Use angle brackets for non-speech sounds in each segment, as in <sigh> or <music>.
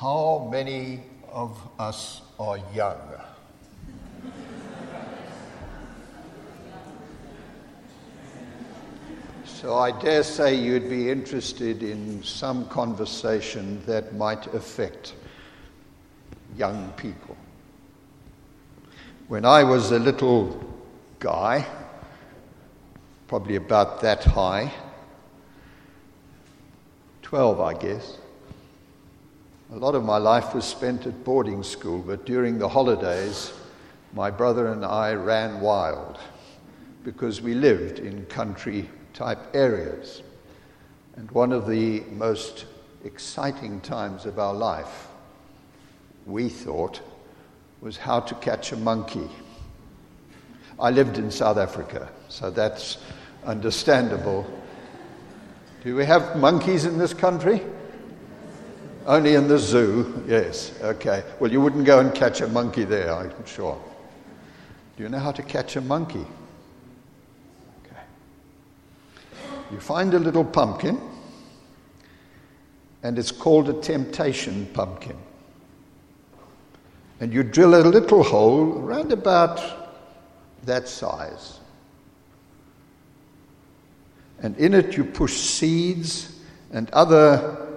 How many of us are young? So I dare say you'd be interested in some conversation that might affect young people. When I was a little guy, probably about that high, 12, I guess, a lot of my life was spent at boarding school, but during the holidays, my brother and I ran wild because we lived in country type areas. And one of the most exciting times of our life, we thought, was how to catch a monkey. I lived in South Africa, so that's understandable. Do we have monkeys in this country? Only in the zoo, yes, okay. Well, you wouldn't go and catch a monkey there, I'm sure. Do you know how to catch a monkey? Okay. You find a little pumpkin, and it's called a temptation pumpkin. And you drill a little hole around about that size. And in it, you push seeds and other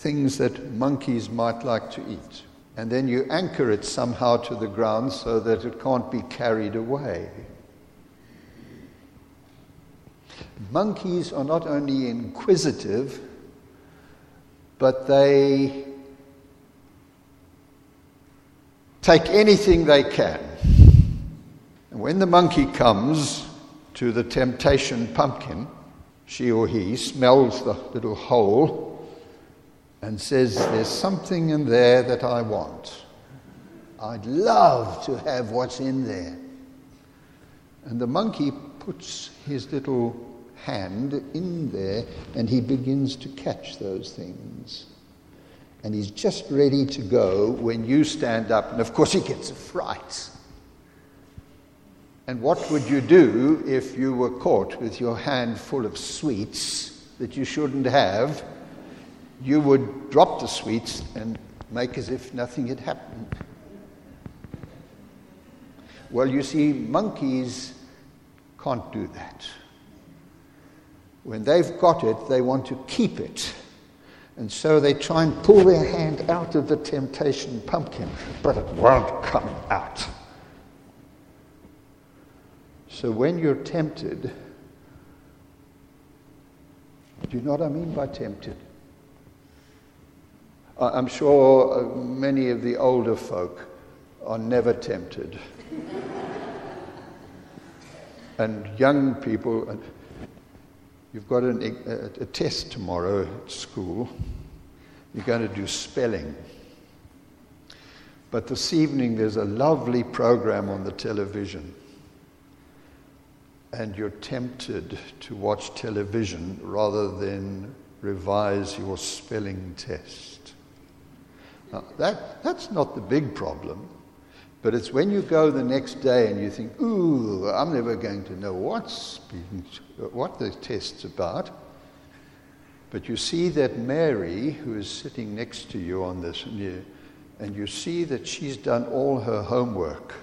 things that monkeys might like to eat. And then you anchor it somehow to the ground so that it can't be carried away. monkeys are not only inquisitive, but they take anything they can. And when the monkey comes to the temptation pumpkin, she or he smells the little hole and says, There's something in there that I want. I'd love to have what's in there. And the monkey puts his little hand in there and he begins to catch those things. And he's just ready to go when you stand up, and of course, he gets a fright. And what would you do if you were caught with your hand full of sweets that you shouldn't have? You would drop the sweets and make as if nothing had happened. Well, you see, monkeys can't do that. When they've got it, they want to keep it. And so they try and pull their hand out of the temptation pumpkin, but it won't come out. So when you're tempted, do you know what I mean by tempted? I'm sure uh, many of the older folk are never tempted. <laughs> and young people, You've got an, a, a test tomorrow at school. You're going to do spelling. But this evening, there's a lovely program on the television. And you're tempted to watch television rather than revise your spelling test. Now, that, that's not the big problem. But it's when you go the next day and you think, ooh, I'm never going to know what's being, what the test's about. But you see that Mary, who is sitting next to you on this, and you see that she's done all her homework.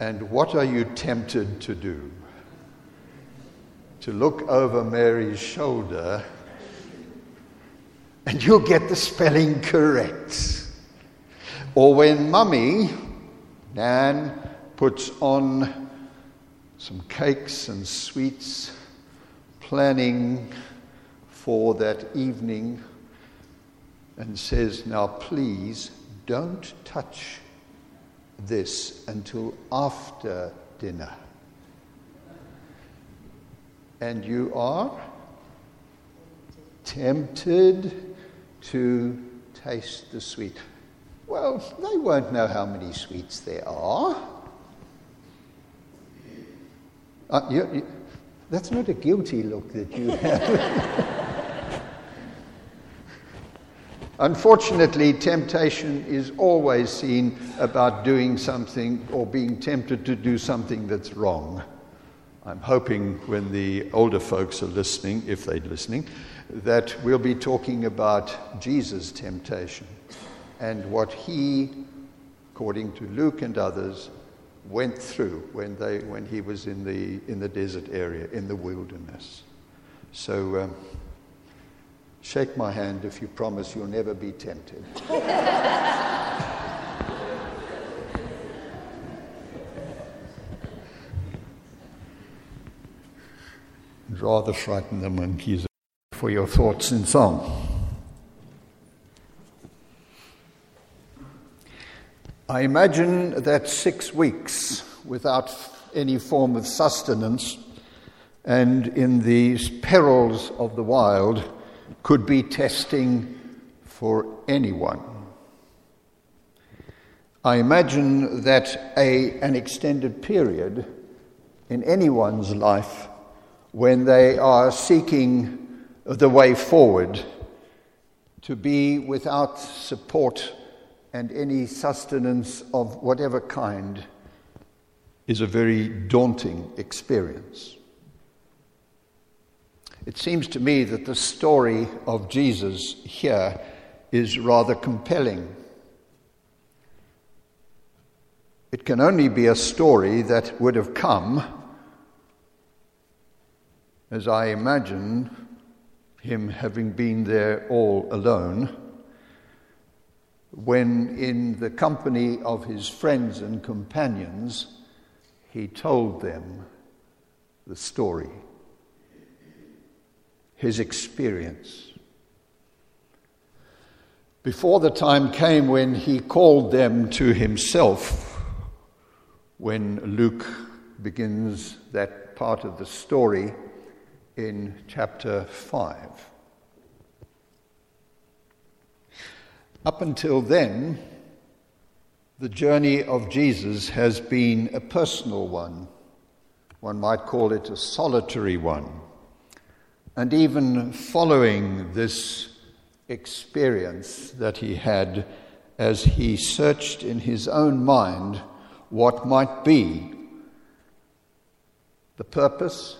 And what are you tempted to do? To look over Mary's shoulder and you'll get the spelling correct. Or when mummy, Nan, puts on some cakes and sweets, planning for that evening, and says, Now please don't touch this until after dinner. And you are tempted to taste the sweet. Well, they won't know how many sweets there are. Uh, you, you, that's not a guilty look that you have. Unfortunately, temptation is always seen about doing something or being tempted to do something that's wrong. I'm hoping when the older folks are listening, if they're listening, that we'll be talking about Jesus' temptation. and what he, according to Luke and others, went through when, they, when he was in the, in the desert area, in the wilderness. So, um, shake my hand if you promise you'll never be tempted. rather frighten the monkeys for your thoughts in song. I imagine that six weeks without any form of sustenance and in these perils of the wild could be testing for anyone. I imagine that a, an extended period in anyone's life when they are seeking the way forward to be without support and any sustenance of whatever kind is a very daunting experience. It seems to me that the story of Jesus here is rather compelling. It can only be a story that would have come as I imagine him having been there all alone, when in the company of his friends and companions, he told them the story, his experience. Before the time came when he called them to himself, when Luke begins that part of the story in chapter 5. Up until then, the journey of Jesus has been a personal one. One might call it a solitary one. And even following this experience that he had as he searched in his own mind what might be the purpose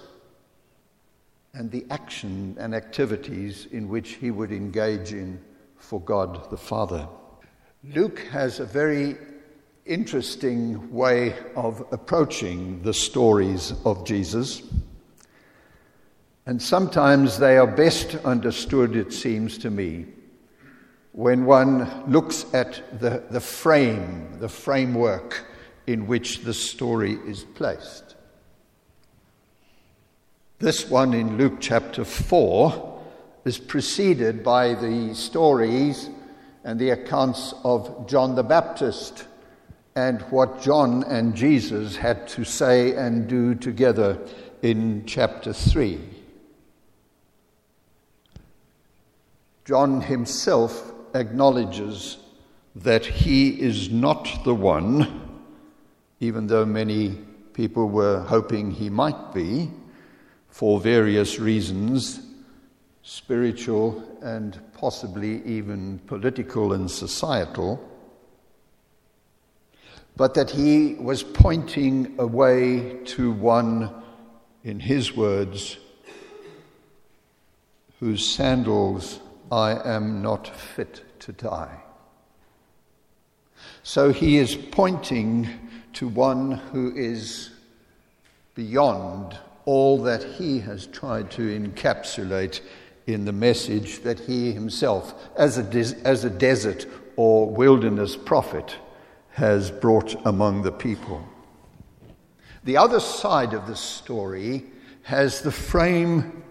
and the action and activities in which he would engage in for God the Father. Luke has a very interesting way of approaching the stories of Jesus. And sometimes they are best understood, it seems to me, when one looks at the, the frame, the framework in which the story is placed. This one in Luke chapter 4 is preceded by the stories and the accounts of John the Baptist and what John and Jesus had to say and do together in chapter 3. John himself acknowledges that he is not the one, even though many people were hoping he might be for various reasons, spiritual and possibly even political and societal, but that he was pointing a way to one, in his words, whose sandals I am not fit to tie. So he is pointing to one who is beyond all that he has tried to encapsulate in the message that he himself, as a, des- as a desert or wilderness prophet, has brought among the people. The other side of the story has the frame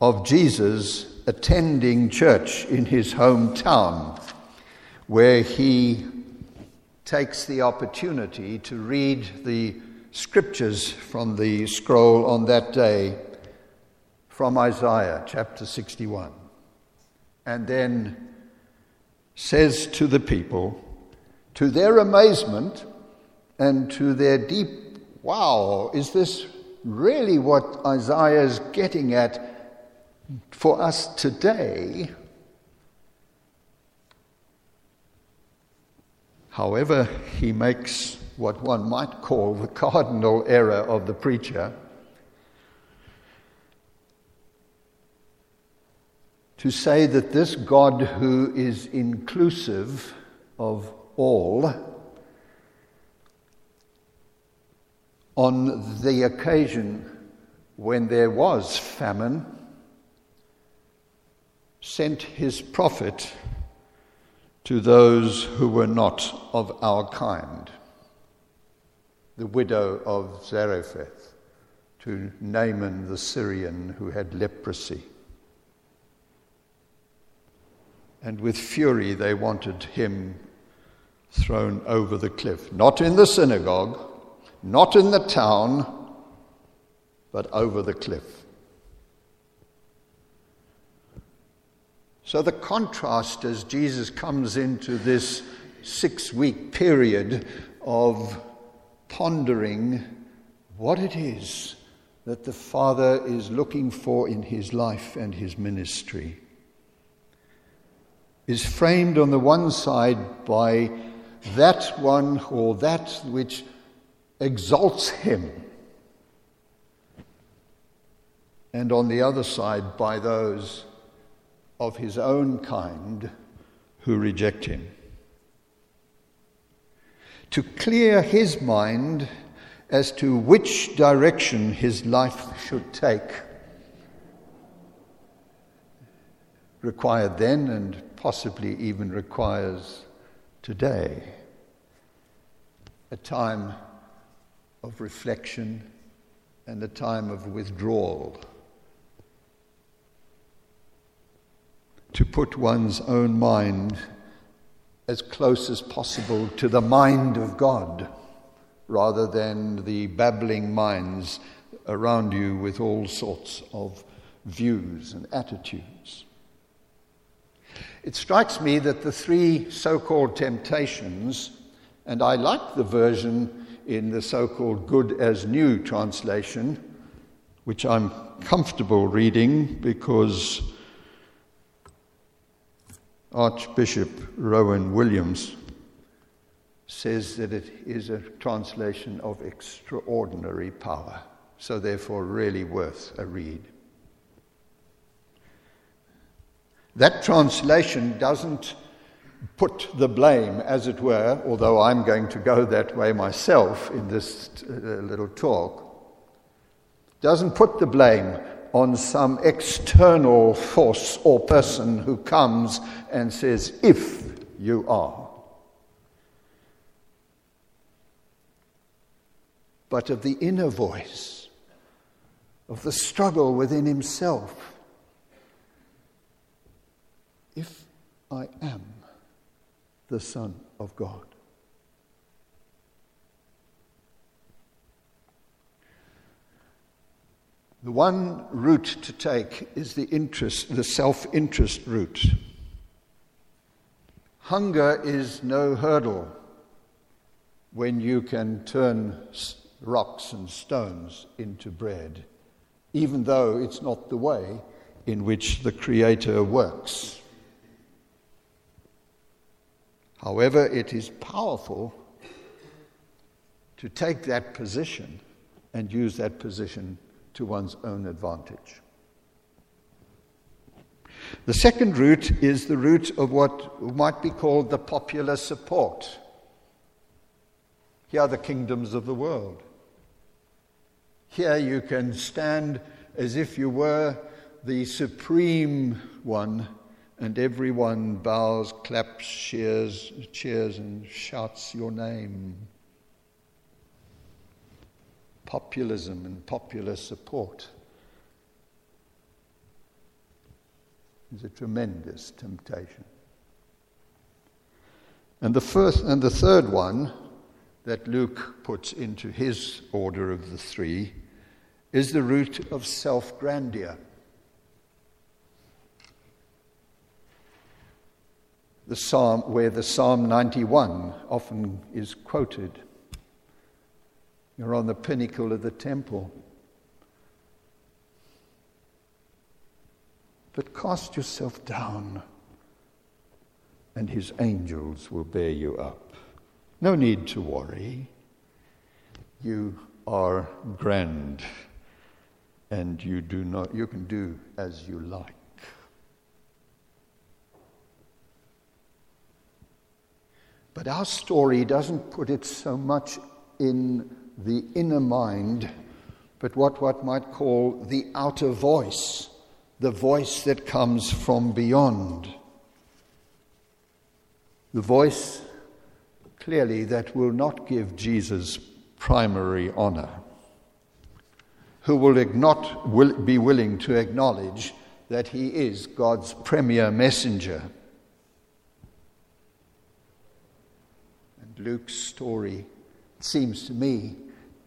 of Jesus attending church in his hometown, where he takes the opportunity to read the scriptures from the scroll on that day from Isaiah chapter 61. And then says to the people, to their amazement and to their deep, wow, is this really what Isaiah is getting at for us today? However, he makes what one might call the cardinal error of the preacher. To say that this God who is inclusive of all on the occasion when there was famine, sent his prophet to those who were not of our kind. The widow of Zarephath, to Naaman the Syrian who had leprosy. And with fury they wanted him thrown over the cliff, not in the synagogue, not in the town, but over the cliff. So, the contrast as Jesus comes into this six week period of pondering what it is that the Father is looking for in his life and his ministry is framed on the one side by that one or that which exalts him, and on the other side by those of his own kind who reject him. To clear his mind as to which direction his life should take. Required then and possibly even requires today. A time of reflection and a time of withdrawal. To put one's own mind as close as possible to the mind of God rather than the babbling minds around you with all sorts of views and attitudes. It strikes me that the three so called temptations, and I like the version in the so called Good as New translation, which I'm comfortable reading because Archbishop Rowan Williams says that it is a translation of extraordinary power, so therefore, really worth a read. That translation doesn't put the blame, as it were, although I'm going to go that way myself in this uh, little talk, doesn't put the blame on some external force or person who comes and says, if you are. But of the inner voice, of the struggle within himself. If I am the Son of God. The one route to take is the interest, the self-interest route. Hunger is no hurdle when you can turn rocks and stones into bread, even though it's not the way in which the Creator works. However, it is powerful to take that position and use that position to one's own advantage. The second route is the route of what might be called the popular support. Here are the kingdoms of the world. Here you can stand as if you were the supreme one, and everyone bows, claps, cheers, cheers, and shouts your name populism and popular support is a tremendous temptation. And the first and the third one that Luke puts into his order of the three is the route of self grandeur. The psalm where the Psalm 91 often is quoted. You're on the pinnacle of the temple. But cast yourself down, and his angels will bear you up. No need to worry. You are grand, and you do not you can do as you like. But our story doesn't put it so much in the inner mind, but what one might call the outer voice, the voice that comes from beyond. The voice, clearly, that will not give Jesus primary honor, who will not will be willing to acknowledge that he is God's premier messenger. And Luke's story, seems to me,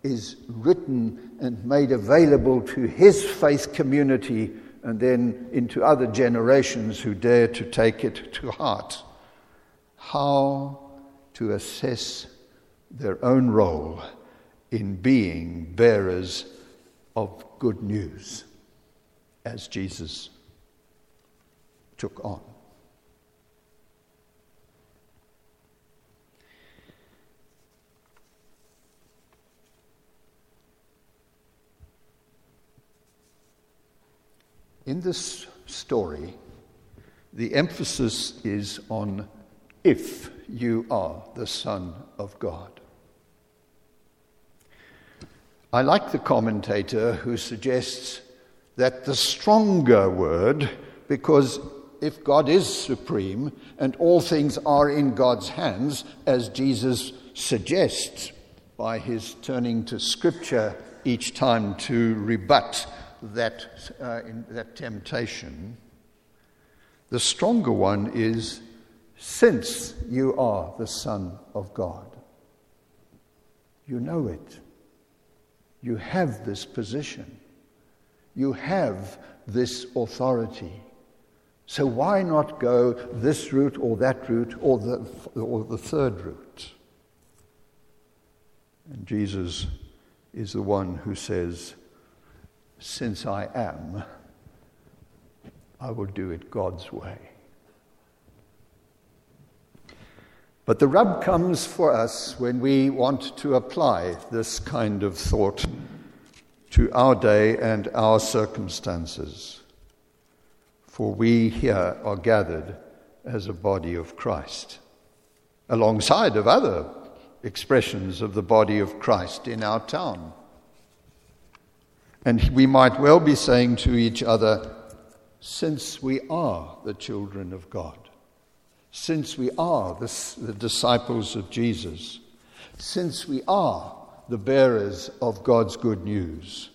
is written and made available to his faith community and then into other generations who dare to take it to heart. How to assess their own role in being bearers of good news as Jesus took on. In this story, the emphasis is on if you are the Son of God. I like the commentator who suggests that the stronger word, because if God is supreme and all things are in God's hands, as Jesus suggests by his turning to Scripture each time to rebut that, uh, that temptation, the stronger one is since you are the Son of God. You know it. You have this position. You have this authority. So why not go this route or that route or the, or the third route? And Jesus is the one who says, Since I am, I will do it God's way. But the rub comes for us when we want to apply this kind of thought to our day and our circumstances. For we here are gathered as a body of Christ, alongside of other expressions of the body of Christ in our town. And we might well be saying to each other, since we are the children of God, since we are the, the, disciples of Jesus, since we are the bearers of God's good news,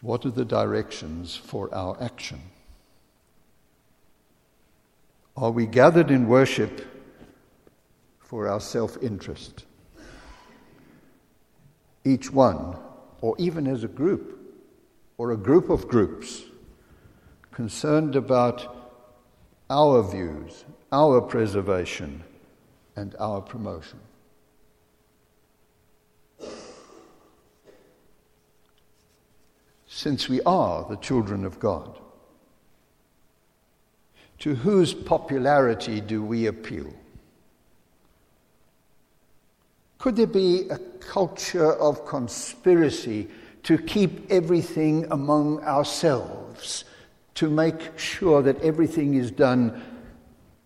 what are the directions for our action? Are we gathered in worship for our self interest? Each one, or even as a group, or a group of groups, concerned about our views, our preservation, and our promotion. Since we are the children of God, to whose popularity do we appeal? Could there be a culture of conspiracy to keep everything among ourselves, to make sure that everything is done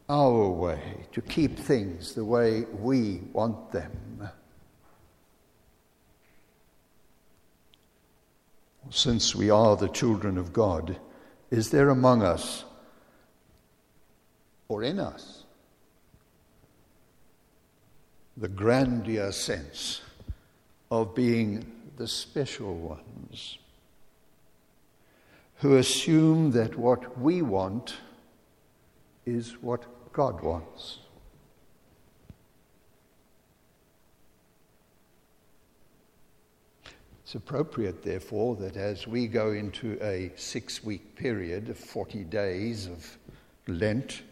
our way, to keep things the way we want them. Since we are the children of God, is there among us or in us the grandeur sense of being the special ones who assume that what we want is what God wants. It's appropriate, therefore, that as we go into a six week period of 40 days of Lent,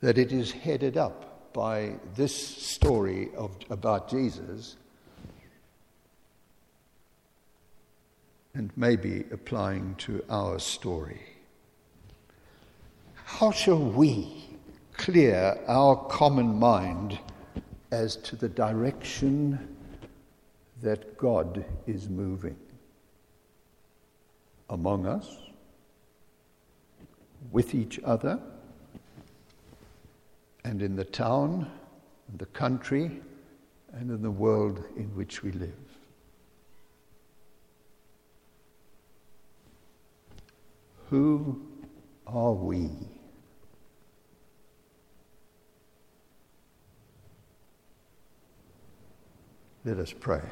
that it is headed up by this story of, about Jesus and maybe applying to our story. How shall we clear our common mind as to the direction that God is moving? Among us, with each other, and in the town, the country, and in the world in which we live. Who are we? Let us pray.